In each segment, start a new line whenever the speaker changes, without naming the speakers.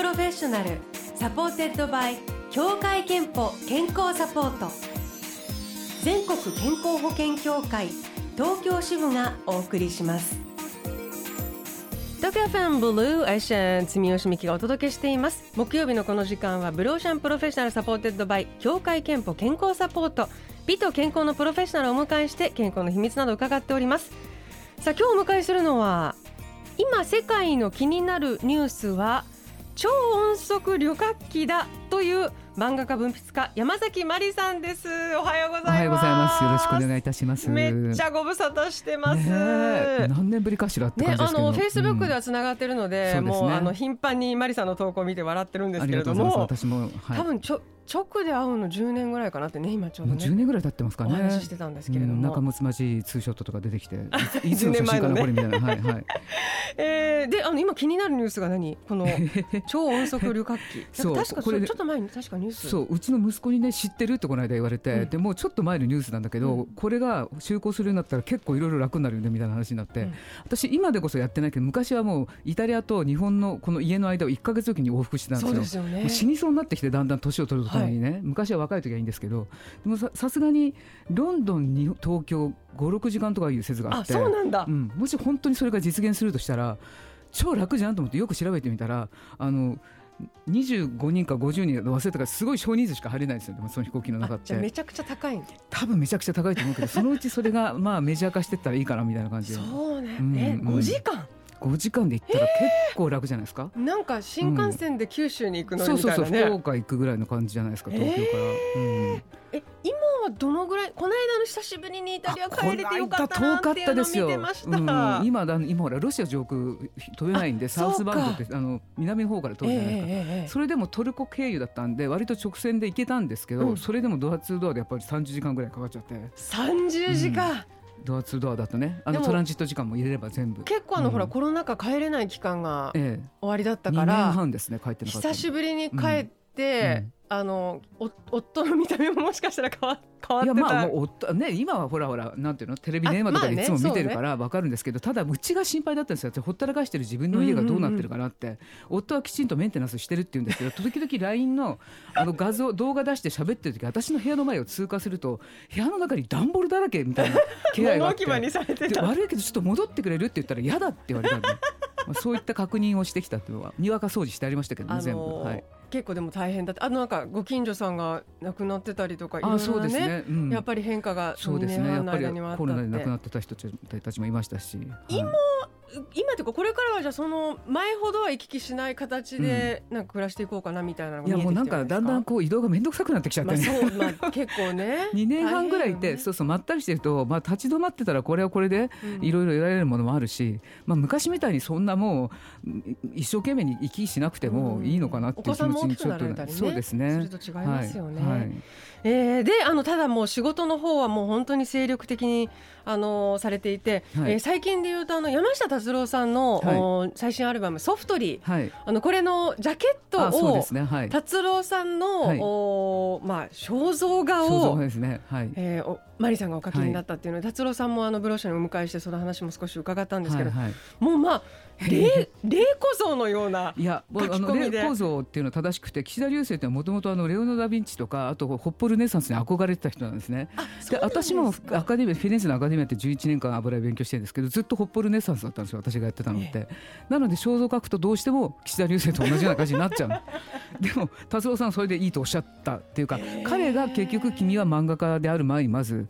Professional supported by 協会けんぽ健康サポート。全国健康保険協会東京支部がお送りします。東京 FM Blue Ocean 住吉美紀がお届けしています。木曜日のこの時間は Blue Ocean Professional supported by 協会けんぽ健康サポート。美と健康のプロフェッショナルをお迎えして健康の秘密など伺っております。さあ今日お迎えするのは今世界の気になるニュースは超音速旅客機だという漫画家文筆家山崎まりさんです。おはようございます。
おはようございます。よろしくお願いいたします。
めっちゃご無沙汰してます、
ね、何年ぶりかしらって感じですけど、
ね、あのフェイスブックではつながってるので、うん、もう、ね、あの頻繁にまりさんの投稿を見て笑ってるんですけれども
私も、
はい、多分ちょ直で会うの10年ぐらいかなってね今ちょうど、ね、
10年ぐらい経ってますかね。お
話してたんですけれども、うん、
仲睦まじいツーショットとか出てきて いつの写真かなこれみたいな、はいはい。
えー、であの今気になるニュースが何？この 超音速旅客機。そう確かこれちょっと前に確かニュース。
そううちの息子にね知ってるってこの間言われて、うん、でもうちょっと前のニュースなんだけど、うん、これが就航するようになったら結構いろいろ楽になるよねみたいな話になって、うん、私今でこそやってないけど昔はもうイタリアと日本のこの家の間を1か月おきに往復してたんですよ。
ですよ、ね、
死にそうになってきてだんだん年を取るとともにね、はい、昔は若い時はいいんですけどでもさすがにロンドンに東京56時間とかいう説があって
そうなんだ、
うん、もし本当にそれが実現するとしたら超楽じゃんと思ってよく調べてみたらあの25人か50人忘れたからすごい少人数しか入れないですよ。でもその飛行機の中って。
めちゃくちゃ高い
多分めちゃくちゃ高いと思うけどそのうちそれがまあメジャー化していったらいいかなみたいな感じ
でそうね、うん、え5時間？
5時間で行ったら結構楽じゃないですか、
なんか新幹線で九州に行くのみたいな、ね、
そうそうそう福岡行くぐらいの感じじゃないですか東京から、
えー、え今はどのぐらいこの間の久しぶりにイタリア帰れてよかったなっていうのを見てました、うん、
今だ今ほらロシア上空飛べないんでサウスバンドってあの南の方から飛ぶじゃないですか、えー、それでもトルコ経由だったんで割と直線で行けたんですけど、うん、それでもドアツードアでやっぱり30時間ぐらいかかっちゃって。
30時間、うん
ドアツードアだとね。あのトランジット時間も入れれば全部。
結構あの、うん、ほらコロナ禍帰れない期間が終わりだったから、ええ、
年半ですね帰ってなかった
久しぶりに帰って、うんあの夫の見た目ももしかしたら変わ変わってた。いやまあもう
夫ね今はほらほらなんていうの？テレビ電話とかでいつも見てるからわかるんですけど、ただうちが心配だったんですよ。ほったらかしてる自分の家がどうなってるかなって、夫はきちんとメンテナンスしてるって言うんですけど時々 LINE のあの画像動画出して喋ってる時私の部屋の前を通過すると部屋の中に段ボールだらけみたいな気配があって。悪いけどちょっと戻ってくれるって言ったら嫌だって言われたんで。まあ、そういった確認をしてきたというのはにわか掃除してありましたけどね、あのー、全部、はい、
結構でも大変だってあのなんかご近所さんが亡くなってたりとかいろいろねそうですね、うん、やっぱり変化が
そうですね。やっぱりコロナで亡くなってた人たちもいましたし。
今、はい。今というかこれからはじゃあその前ほどは行き来しない形でなんか暮らしていこうかなみたいなのがいやもうなんか
だんだんこう移動が面倒くさくなってきちゃってね、
まあそうまあ、結構ね。
2年半ぐらいって、ね、そうそうまったりしてると、まあ、立ち止まってたらこれはこれでいろいろ得られるものもあるし、まあ、昔みたいにそんなもう一生懸命に行き来しなくてもいいのかなっていう気持ちにちょっと、ね、
そうですね。すると違いますよね、はい。はいえー、であのただもう仕事の方はもう本当に精力的にあのされていて、はい、えー、最近でいうとあの山下達郎さんの、はい、最新アルバム「ソフトリー」はい、あのこれのジャケットを、ね。はい、達郎さんの、はい、おまあ、肖像画を、ね。はい。えー、マリさんがお書きになったっていうので、達郎さんもあのブローシャにお迎えしてその話も少し伺ったんですけど、はいはい、もうまあ 霊霊小像のようないやあの霊
小像っていうのは正しくて岸田流星ってもともとレオナ・ダ・ヴィンチとかあとホッポルネサンスに憧れてた人なんですね。で私もアカデミーフィレンツェのアカデミーって11年間油絵勉強してるんですけどずっとホッポルネサンスだったんですよ私がやってたのって。なので肖像書くとどうしても岸田流星と同じような感じになっちゃう でも達郎さんそれでいいとおっしゃったっていうか彼が結局君は漫画家である前にまず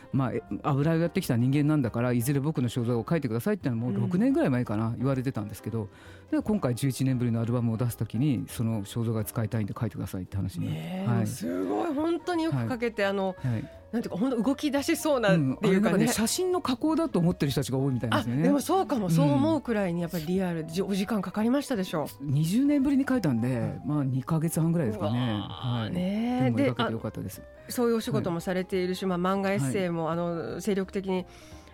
まあ油絵をやってきた人間なんだからいずれ僕の肖像を描いてくださいっていうのはもう6年ぐらい前かな言われてたんですけど。で今回11年ぶりのアルバムを出すときにその肖像画使いたいんで書いてくださいって話に、
はい、すごい。本当によくかけて、はい、あの、はい、なんていうか本当動き出しそうなっていうかね。うん、ね
写真の加工だと思ってる人たちが多いみたいですよね。
でもそうかも、そう思うくらいにやっぱりリアルお時間かかりましたでしょ
う。20年ぶりに書いたんで、まあ2か月半ぐらいですかね。はい。ねでも描けてよかったです。
そういうお仕事もされているし、まあ漫画エッセイも、あの精力的に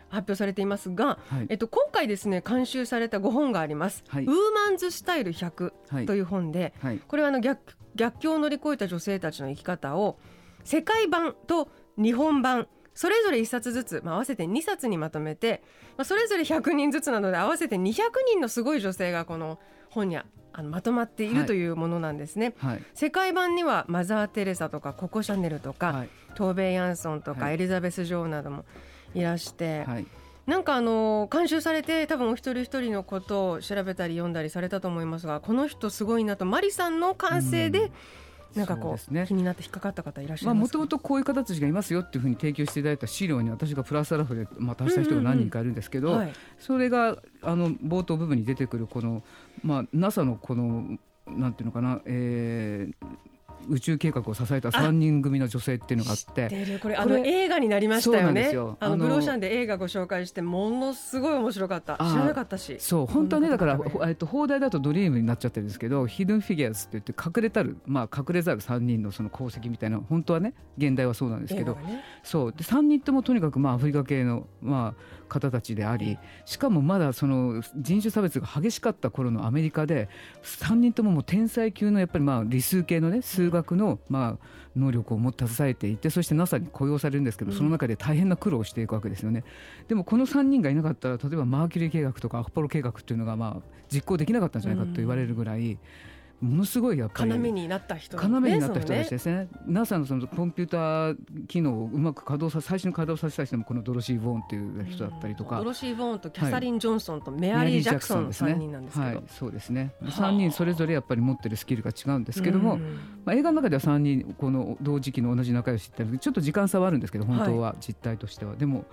発表されていますが、はい、えっと、今回ですね監修された5本があります「はい、ウーマンズスタイル100」という本で、はい、これはあの逆逆境を乗り越えた女性たちの生き方を世界版と日本版それぞれ1冊ずつ、まあ、合わせて2冊にまとめて、まあ、それぞれ100人ずつなので合わせて200人のすごい女性がこの本にあのまとまっているというものなんですね。
はい。
世界版にはマザー・テレサとかココ・シャネルとか、
はい。
トーベイ・ヤンソンとか、
はい。
エリザベス女王などもいらして、
はい。
なんかあの監修されて多分お一人一人のことを調べたり読んだりされたと思いますがこの人すごいなとマリさんの感性で、
うん
なんかこう
ね。
気になって引っかかった方いらっしゃいます？か、
ともとこういう方たちがいますよっていうふうに提供していただいた資料に私がプラスアラフでまあ足した人が何人かいるんですけど、
はい。
それがあの冒頭部分に出てくるこの、まあ、NASA のこのなんていうのかな、えー宇宙計画を支えた3人組の女性っていうのがあって。
これあの映画になりましたよね。
あの
ブローシャンで映画ご紹介してものすごい面白かった。
あ
知らなかったし。
そう本当はねだからえっと放題だとドリームになっちゃってるんですけどヒドゥンフィギュアスって言って隠れたるまあ隠れざる3人のその功績みたいな本当はね現代はそうなんですけど
ね。
そう。で3人ともとにかくまあアフリカ系のまあ方たちでありしかもまだその人種差別が激しかった頃のアメリカで3人とももう天才級のやっぱりまあ理数系のね数学のまあ能力を持って携えていてそして NASA に雇用されるんですけど
うん
その中で大変な苦労をしていくわけですよね。でもこの3人がいなかったら例えばマーキュリー計画とかアポロ計画っていうのがまあ実行できなかったんじゃないかと言われるぐらいものすごいやっぱり
要になった人
要になった人たち
で
ですね。NASA のそのコンピューター機能をうまく稼働さ最初に稼働させた人もこのドロシー・ボーンっていう人だったりとか
ド。ロシー・ボーンとキャサリン・ジョンソンとメアリー・ジャクソンの3人なんですけど
はい、そうですね。
はあ
3人それぞれやっぱり持ってるスキルが違うんですけども、
うん
まあ、映画の中では3人この同時期の同じ仲良しってちょっと時間差はあるんですけど本当は実態としては、でも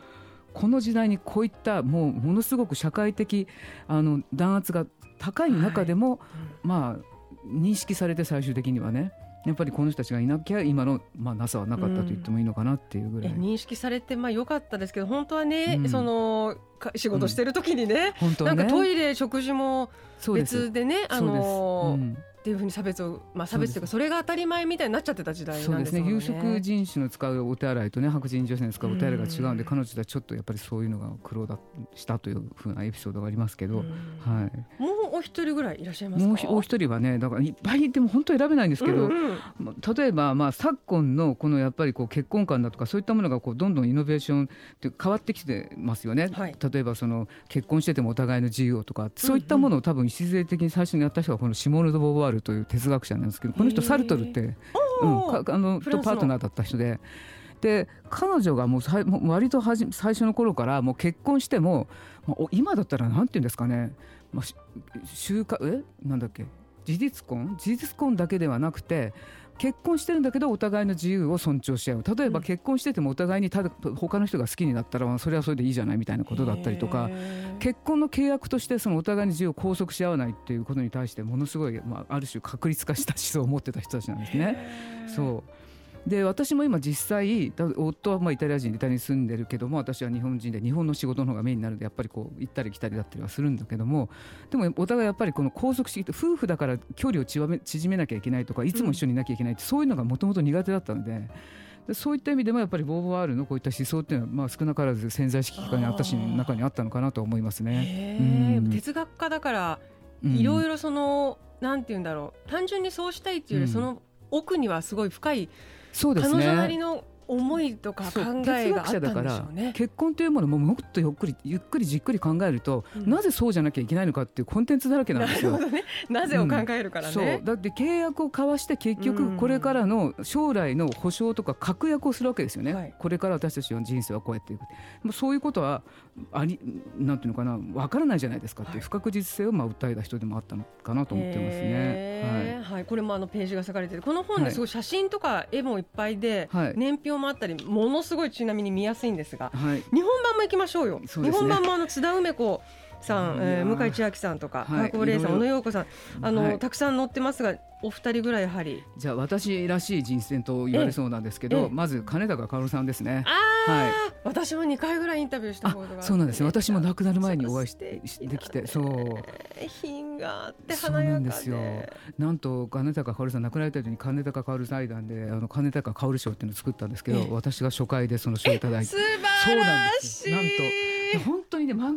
この時代にこういったもうものすごく社会的あの弾圧が高い中でも、まあ認識されて最終的にはね。やっぱりこの人たちがいなきゃ今の、まあ、NASA はなかったと言ってもいいのかなっていうぐらい、
え認識されてまあ良かったですけど本当はね、
うん
そのか仕事してる時にね、
本当はね。
なんかトイレ食事も別でねあの
うん
っていうふうに差別をまあ差別というかそれが当たり前みたいになっちゃってた時代なんですね。
有色人種の使うお手洗いとね白人女性の使うお手洗いが違うんで、
うん。
彼女たちちょっとやっぱりそういうのが苦労だしたというふうなエピソードがありますけど、
うん。
はい、
もうお一人ぐらいいらっしゃいますか？
もうひお一人はねだからいっぱいいても本当選べないんですけど、
うんうん。
まあ例えば、まあ、昨今のこのやっぱりこう結婚観だとかそういったものがこうどんどんイノベーションって変わってきてますよね、
はい。
例えばその結婚しててもお互いの自由をとかそういったものを多分礎的に最初にやった人がこのシモール・ド・ボーヴァールという哲学者なんですけどこの人サルトルって、うん、あのとパートナーだった人で。で彼女がもう割とはじ最初の頃からもう結婚しても、まあ、お今だったらなんて言うんですかね、まあ、し週間え？なんだっけ？事実婚？事実婚だけではなくて結婚してるんだけどお互いの自由を尊重し合う。例えば
うん。
結婚しててもお互いにただ他の人が好きになったらまあそれはそれでいいじゃないみたいなことだったりとか結婚の契約としてそのお互いに自由を拘束し合わないっていうことに対してものすごい、まあ、ある種確立化した思想を持ってた人たちなんですね。そうで私も今実際だ夫はまあイタリア人でイタリアに住んでるけども私は日本人で日本の仕事の方がメインになるのでやっぱりこう行ったり来たりだったりはするんだけどもでもお互いやっぱりこの拘束して夫婦だから距離を縮め縮めなきゃいけないとかいつも一緒にいなきゃいけないって、そういうのがもともと苦手だったので。でそういった意味でもやっぱりボーヴォワールのこういった思想っていうのはまあ少なからず潜在意識がね
あー
私の中にあったのかなと思いますね。うん
哲学家だから
うん
いろいろその、なんて言うんだろう単純にそうしたいっていうより、
うん
その奥にはすごい深い
そうですね。
彼女なりの思いとか考えがあった。
結婚というものももっとゆっくりゆっくりじっくり考えると、
うん。
なぜそうじゃなきゃいけないのかっていうコンテンツだらけなんですよ。
なるほ。どね。なぜを考えるから
そう。
ね。
だって契約を交わして結
うん。
局これからの将来の保証とか確約をするわけですよね、
はい。
これから私たちの人生はこうやっていく。でもそういうことはありなんていうのかな分からないじゃないですかっていう
はい。
不確実性をまあ訴えた人でもあったのかなと思ってますね。
へー。はい、これもあのページが割かれてるこの本ですごい写真とか絵もいっぱいで、
はい。
年表もあったりものすごいちなみに見やすいんですが
はい、はい
日本版も行きましょうよ。
ね。
日本版もあの津田梅子さん、えー向井千秋さんとか
はい
川久保玲さん小野陽子さんあの、
はい。
たくさん載ってますがお二人ぐらいやはり。
じゃあ私らしい人選と言われそうなんですけ
ええ。
どまず金高薫さんですね。はい。
私も2回ぐらいインタビューした
あ
ことが
そうなんですよ私も亡くなる前にお会いし
素敵
しできてそう。
品があって
そう
華やかで。
なんですよ。なんと金高薫さん亡くなられた時に金高薫財団であの金高薫賞っていうのを作ったんですけど、
ええ。
私が初回でその賞をいただいて。
素晴らしい。
そうなんですよ。本当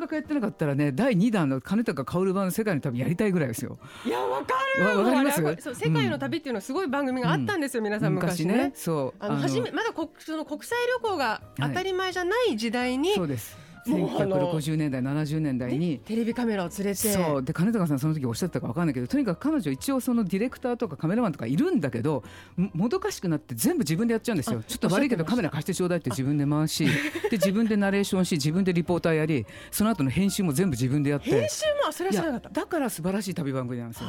にね漫画家やってなかったらね第2弾の金高薫版の世界の旅やりたいぐらいですよ。
いやわかる。
わわかります？
そう世界の旅っていうのはすごい番組があったんですよ、皆さん昔ね。
そう。
あの初めまだ国その国際旅行が当たり前じゃない時代に、
そうです1960年代70年代に。
テレビカメラを連れて。
そう。で金高さんその時おっしゃったか分かんないけどとにかく彼女一応そのディレクターとかカメラマンとかいるんだけどもどかしくなって全部自分でやっちゃうんですよ。ちょっと悪いけどカメラ貸してちょうだいって自分で回しで自分でナレーションし自分でリポーターやりその後の編集も全部自分でやって。
編集もそれは知らなかった。
だから素晴らしい旅番組なんですよ。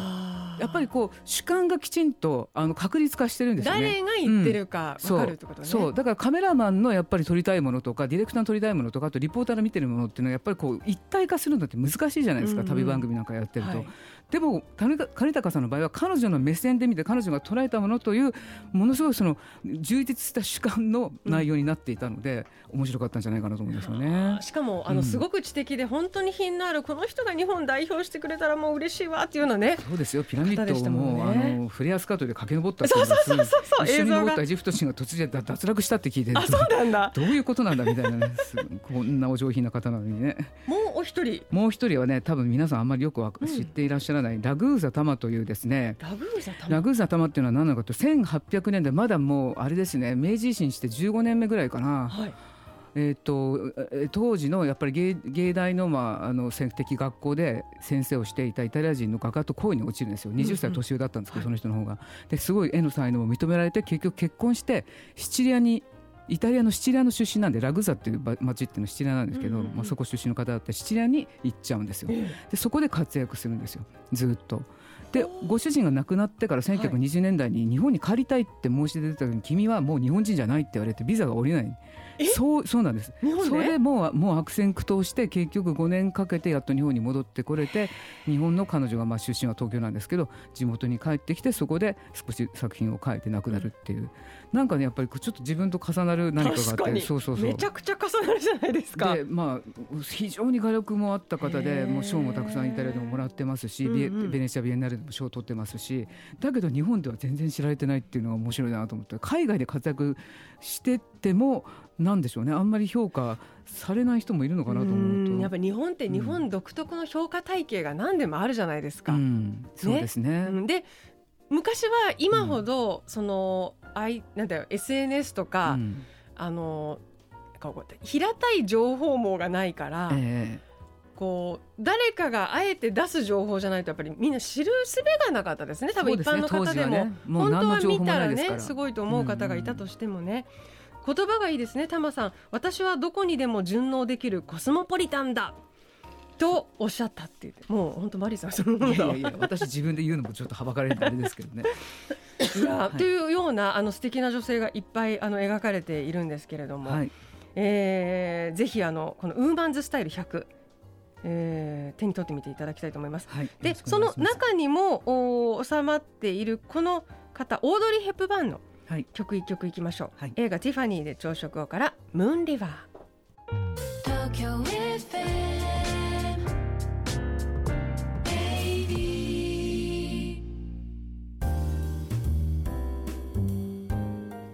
やっぱりこう主観がきちんとあの確率化してるんですよね。
誰が言ってるか分かるってことね、
うん、そう。だからカメラマンのやっぱり撮りたいものとかディレクターの撮りたいものとかあとリポーターの見てるものっていうのはやっぱりこう一体化するのって難しいじゃないですか、うんうん、旅番組なんかやってると。はい。でも金高さんの場合は彼女の目線で見て彼女が捉えたものというものすごいその充実した主観の内容になっていたので、うん、面白かったんじゃないかなと思うんですよね。
しかもあの、すごく知的で本当に品のあるこの人が日本代表してくれたらもう嬉しいわっていうのね。
そうですよ。ピラミッドをもう、ね、あのフレアスカートで駆け上った
そうそうそうそう。
一緒に登ったエジプト人が突然脱落したって聞いて
あそうなんだ。
どういうことなんだみたいなね。こんなお上品な方なのにね。
もうお一人？
もう一人はね多分皆さんあんまりよく知っていらっしゃらない、うん、ラグーザ玉というですね。
ラグーザ玉
ラグーザ玉っていうのは何なのかと？1800年代まだもうあれですね明治維新して15年目ぐらいかな。はい。えーと、当時のやっぱり芸芸大の,、まあ、あの選的学校で先生をしていたイタリア人の画家と恋に落ちるんですよ。20歳年上だったんですけど、うんうん、その人の方が。ですごい絵の才能も認められて結局結婚してシチリアにイタリアのシチリアの出身なんでラグザっていう町っていうのはシチリアなんですけど、うんうん、まあ、そこ出身の方だってシチリアに行っちゃうんですよ。でそこで活躍するんですよずっと。でご主人が亡くなってから1920年代に日本に帰りたいって申し出てた時に君はもう日本人じゃないって言われてビザが下りない。そうそうなんです。それでもうもう悪戦苦闘して結局5年かけてやっと日本に戻ってこれて日本の彼女がまあ出身は東京なんですけど地元に帰ってきてそこで少し作品を書いて亡くなるっていう、なんかねやっぱりちょっと自分と重なる何かがあってそうそうそう。
めちゃくちゃ重なるじゃないですか。
でまあ非常に画力もあった方でもう賞もたくさんイタリアでももらってますし、うんうん、ベネチア・ビエンナーレでも賞を取ってますしだけど日本では全然知られてないっていうのが面白いなと思って海外で活躍しててもなんでしょうね。あんまり評価されない人もいるのかなと思うと。
やっぱ日本って日本独特の評価体系が何でもあるじゃないですか。う
ん、そうですね、
ね、で昔は今ほど、そのあいなんだよ SNS とか、うん、あの平たい情報網がないから、えー、こう誰かがあえて出す情報じゃないとやっぱりみんな知るすべがなかったですね。多分一般の方でも、ね、本当は見たらねすごいと思う方がいたとしてもね。言葉がいいですねタマさん。私はどこにでも順応できるコスモポリタンだ。とおっしゃったってもう本当マリさんその
いやいや私自分で言うのもちょっとはばかれるあれですけどね。
いや、はい、というようなあの素敵な女性がいっぱいあの描かれているんですけれども、はい、えー、ぜひあのこのウーマンズスタイル100えー、手に取ってみていただきたいと思います。はい、でその中にもお収まっているこの方オードリー・ヘップバーンの曲一曲いきましょう、はい、映画「ティファニーで朝食を」から「ムーンリバー」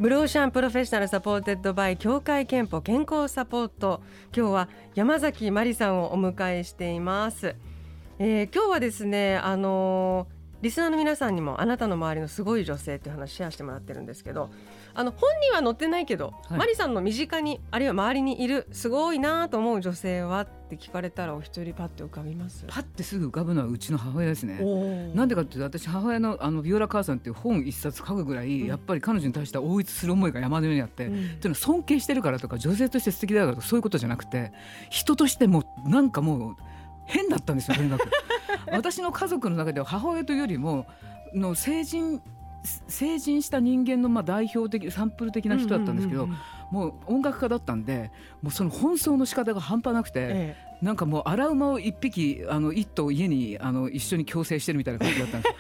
Blue Ocean Professional supported by 協会けんぽ健康サポート。今日は山崎真理さんをお迎えしています、えー、今日はですねあのー、リスナーの皆さんにもあなたの周りのすごい女性っていう話シェアしてもらってるんですけどあの本人は載ってないけど、はい、マリさんの身近にあるいは周りにいるすごいなと思う女性はって聞かれたらお一人パッて浮かびます？
パッてすぐ浮かぶのはうちの母親ですね。なんでかっていうと私母親のあのビオラ母さんっていう本一冊書くぐらい、うん、やっぱり彼女に対して応一する思いが山のようにあって、うん、っていうのは尊敬してるからとか女性として素敵だからとかそういうことじゃなくて人としてもなんかもう変だったんですよとにかく 私の家族の中では母親というよりもの成人成人した人間のまあ代表的サンプル的な人だったんですけど、もう音楽家だったんでもうその奔走の仕方が半端なくて、ええ、なんかもう荒馬を一匹あの一頭家にあの一緒に共生してるみたいな感じだったんです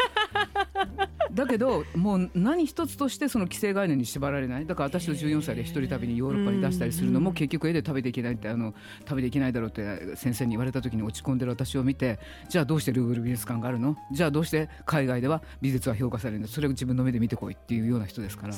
だけどもう何一つとしてその既成概念に縛られない。だから私と14歳で一人旅にヨーロッパに出したりするのも結局絵で食べていけないってあの食べていけないだろうって先生に言われた時に落ち込んでる私を見てじゃあどうしてルーブル美術館があるの？じゃあどうして海外では美術は評価されるの？それを自分の目で見てこいっていうような人ですから。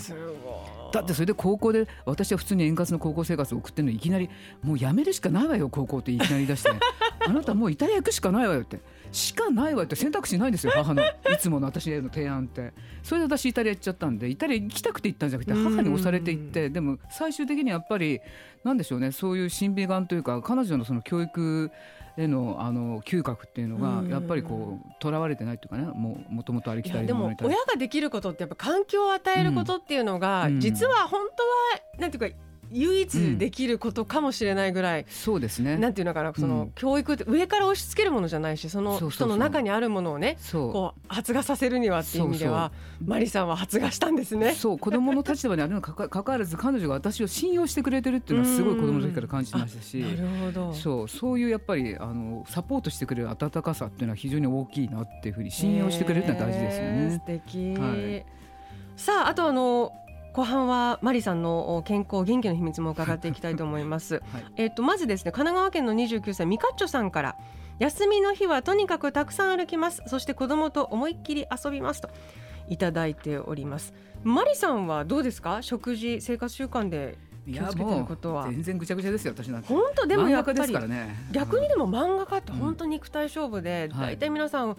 だってそれで高校で私は普通に円滑の高校生活を送ってるのいきなりもうやめるしかないわよ高校っていきなり出して。あなたもうイタリア行くしかないわよってしかないわって選択肢ないんですよ母の。いつもの私への提案って。それで私イタリア行っちゃったんでイタリア行きたくて行ったんじゃなくて母に押されて行って。でも最終的にやっぱりなんでしょうねそういう審美眼というか彼女のその教育へのあの嗅覚っていうのがやっぱりこうとらわれてないっていうかねもうもともとありきたり
でも親ができることってやっぱ環境を与えることっていうのが、実は本当はなんていうか唯一できることかもしれないぐらい、うん、
そうですね。
なんていうのかなその、うん、教育って上から押し付けるものじゃないしその人の中にあるものをねこう発芽させるにはっていう意味ではマリさんは発芽したんですね。
そう子供の立場にあるのか かかわらず彼女が私を信用してくれてるっていうのはすごい子供の時から感じてましたし
なるほど。
そうそういうやっぱりあのサポートしてくれる温かさっていうのは非常に大きいなっていうふうに信用してくれるって大事ですよね。
素敵、はい、さああとあの後半はマリさんの健康元気の秘密も伺っていきたいと思います。はい、えっ、とまずですね神奈川県の29歳ミカッチョさんから休みの日はとにかくたくさん歩きます。そして子供と思いっきり遊びますといただいております。マリさんはどうですか？食事生活習慣で気をつけてることは。
全然ぐちゃぐちゃですよ私なんて。
本当？でもやっぱり、
ね、
逆にでも漫画家って本当肉体勝負で、うん、大体皆さん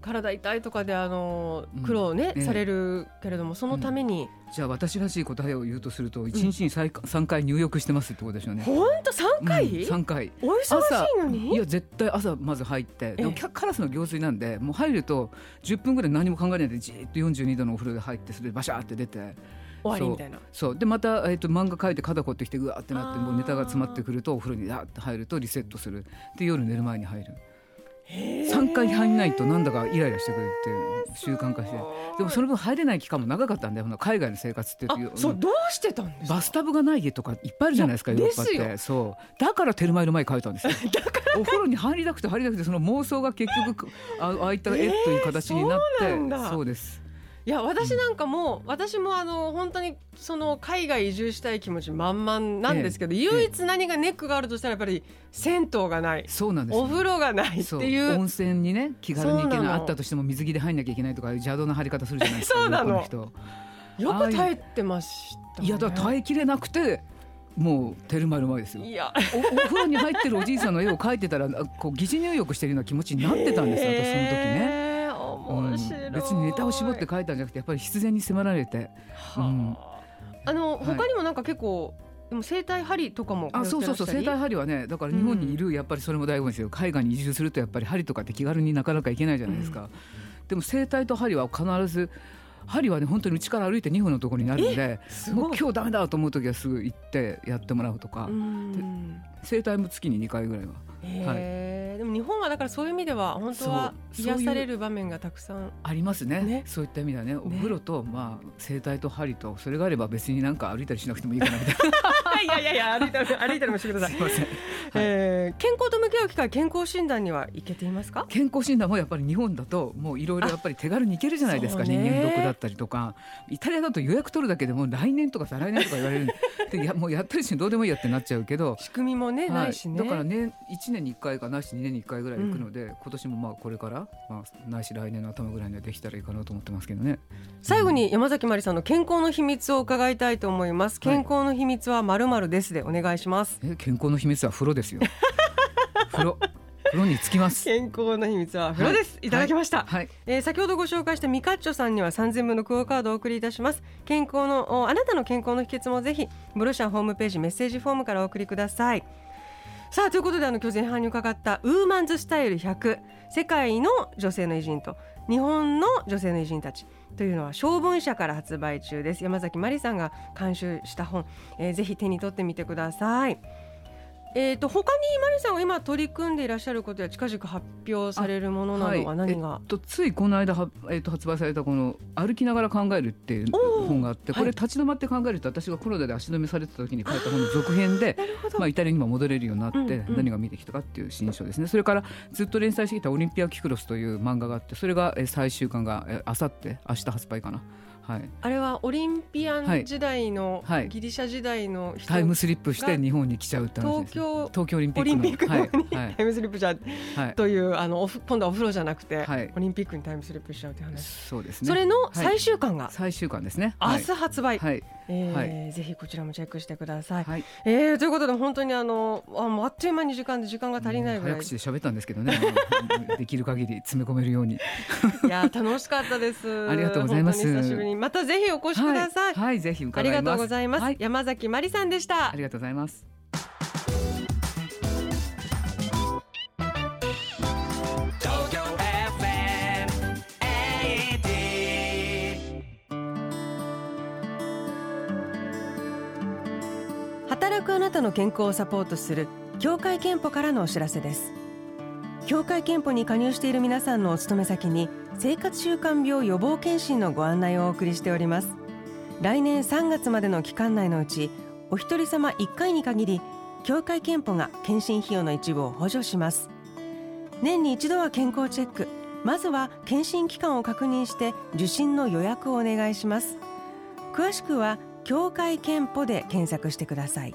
体痛いとかであの苦労ね、うん、されるけれどもそのために、
うん、じゃあ私らしい答えを言うとすると一日に三回入浴してますってことでしょうね。
本当？三回？
三、回。
お忙しいのに？
いや絶対朝まず入って。でもカラスの行水なんでもう入ると十分ぐらい何も考えないでじっと四十二度のお風呂で入ってそれでバシャーって出て。
終わりみたいな。
そう。でまた、えーと、漫画描いて肩凝ってきてうわってなってもうネタが詰まってくるとお風呂にダーって入るとリセットする。で夜寝る前に入る。3回入んないとなんだかイライラしてくるっていう習慣化して。でもその分入れない期間も長かったんだよ。海外の生活っていう
そうどうしてたんです
バスタブがない家とかいっぱいあるじゃないですかヨーロッパって。そう。だからテルマエの前書いたんですよ。お風呂に入りたくて入りたくてその妄想が結局ああいった絵という形になって、そうです
いや私なんかも、うん、私もあの本当にその海外移住したい気持ち満々なんですけど、ええ、唯一何がネックがあるとしたらやっぱり銭湯がない。
そうなんです、
お風呂がないっていう。
温泉にね気軽に行けない。あったとしても水着で入んなきゃいけないとか邪道な入り方するじゃないですか
そうなの。よく耐えてました、
ね、いやだ耐えきれなくてもうテルマル前ですよ。
いや。
おお風呂に入ってるおじいさんの絵を描いてたらこう疑似入浴してるような気持ちになってたんですよ私その時ね。
面白い、
うん、別にネタを絞って書いたんじゃなくてやっぱり必然に迫られて、
うん、あの他にもなんか結構、でも生体針とかも
あそうそうそう生体針はねだから日本にいるやっぱりそれも大事ですよ、海外に移住するとやっぱり針とかって気軽になかなか行けないじゃないですか、うん、でも生体と針は必ず針はね本当にうちから歩いて2分のところになるのでもう今日ダメだと思う時はすぐ行ってやってもらうとか。整体も月に2回ぐらいは。
はい、でも日本はだからそういう意味では本当は癒される場面がたくさん。
ありますね、ね、そういった意味ではね。お風呂と、まあ整体と針とそれがあれば別になんか歩いたりしなくてもいいかなみたいな
いやいやいや歩いたり 歩いたりもしてください。すみません。えー、健康と向き合う機会健康診断には行けていますか？
健康診断もやっぱり日本だともういろいろやっぱり手軽に行けるじゃないですか。人間ドックだったりとか、イタリアだと予約取るだけでも来年とか再来年とか言われるで やもうやったりしてどうでもいいやってなっちゃうけど、
仕組みもね、はい、ないしね。
だからね一年に一回かなし二年に一回ぐらい行くので、うん、今年もまあこれからまあないし来年の頭ぐらいにはできたらいいかなと思ってますけどね。
最後に山崎まりさんの健康の秘密を伺いたいと思います。健康の秘密はまるまるですでお願いします。
え健康の秘密は風呂ですよ。風呂。風呂につきます。
健康の秘密は風呂です、はい、いただきました、はい、えー、先ほどご紹介したミカッチョさんには3000分のクオカードをお送りいたします。健康のあなたの健康の秘訣もぜひブロシャンホームページメッセージフォームからお送りください。さあということであの今日前半に伺ったウーマンズスタイル100世界の女性の偉人と日本の女性の偉人たちというのは小文社から発売中です。山崎まりさんが監修した本、えー、ぜひ手に取ってみてください。えーと、他にマリさんが今取り組んでいらっしゃることや近々発表されるものなどは何が、はい、えっ
と、ついこの間は、えー、と発売されたこの「歩きながら考える」っていう本があってこれ立ち止まって考えると私がコロナで足止めされてた時に書いた本の続編でまあ、イタリアにも戻れるようになって、何が見てきたかっていう新書ですね。それからずっと連載してきた「オリンピア・キクロス」という漫画があってそれが最終巻があさって明日発売かな。はい、
あれはオリンピアン時代の、はい、ギリシャ時代の
タイムスリップして日本に来ちゃうって
東京
東京オリンピッ
クオリンピックの、はい、タイムスリップじゃ、はい、というあの今度はお風呂じゃなくて、はい、オリンピックにタイムスリップしちゃうという話。
そうですね。
それの最終巻が、
最終巻ですね。
明日発売、
はい
えー
はい
ぜひこちらもチェックしてください。
はい。
えー、ということで本当にあのああっという間に時間で時間が足りないぐらい、
早口で喋ったんですけどねできる限り詰め込めるように。
いや楽しかったです。
ありがとうございます。
久しぶりに。またぜひお越しください。
はい、はい、ぜひ
ありがとうございます。
はい、
山崎まりさんでした。
あ。りがとうございます
くあなたの健康をサポートする協会憲法からのお知らせです。協会憲法に加入している皆さんのお勤め先に生活習慣病予防検診のご案内をお送りしております。来年3月までの期間内のうちお一人様1回に限り協会憲法が検診費用の一部を補助します。年に一度は健康チェック。まずは検診期間を確認して受診の予約をお願いします。詳しくは協会けんぽで検索してください。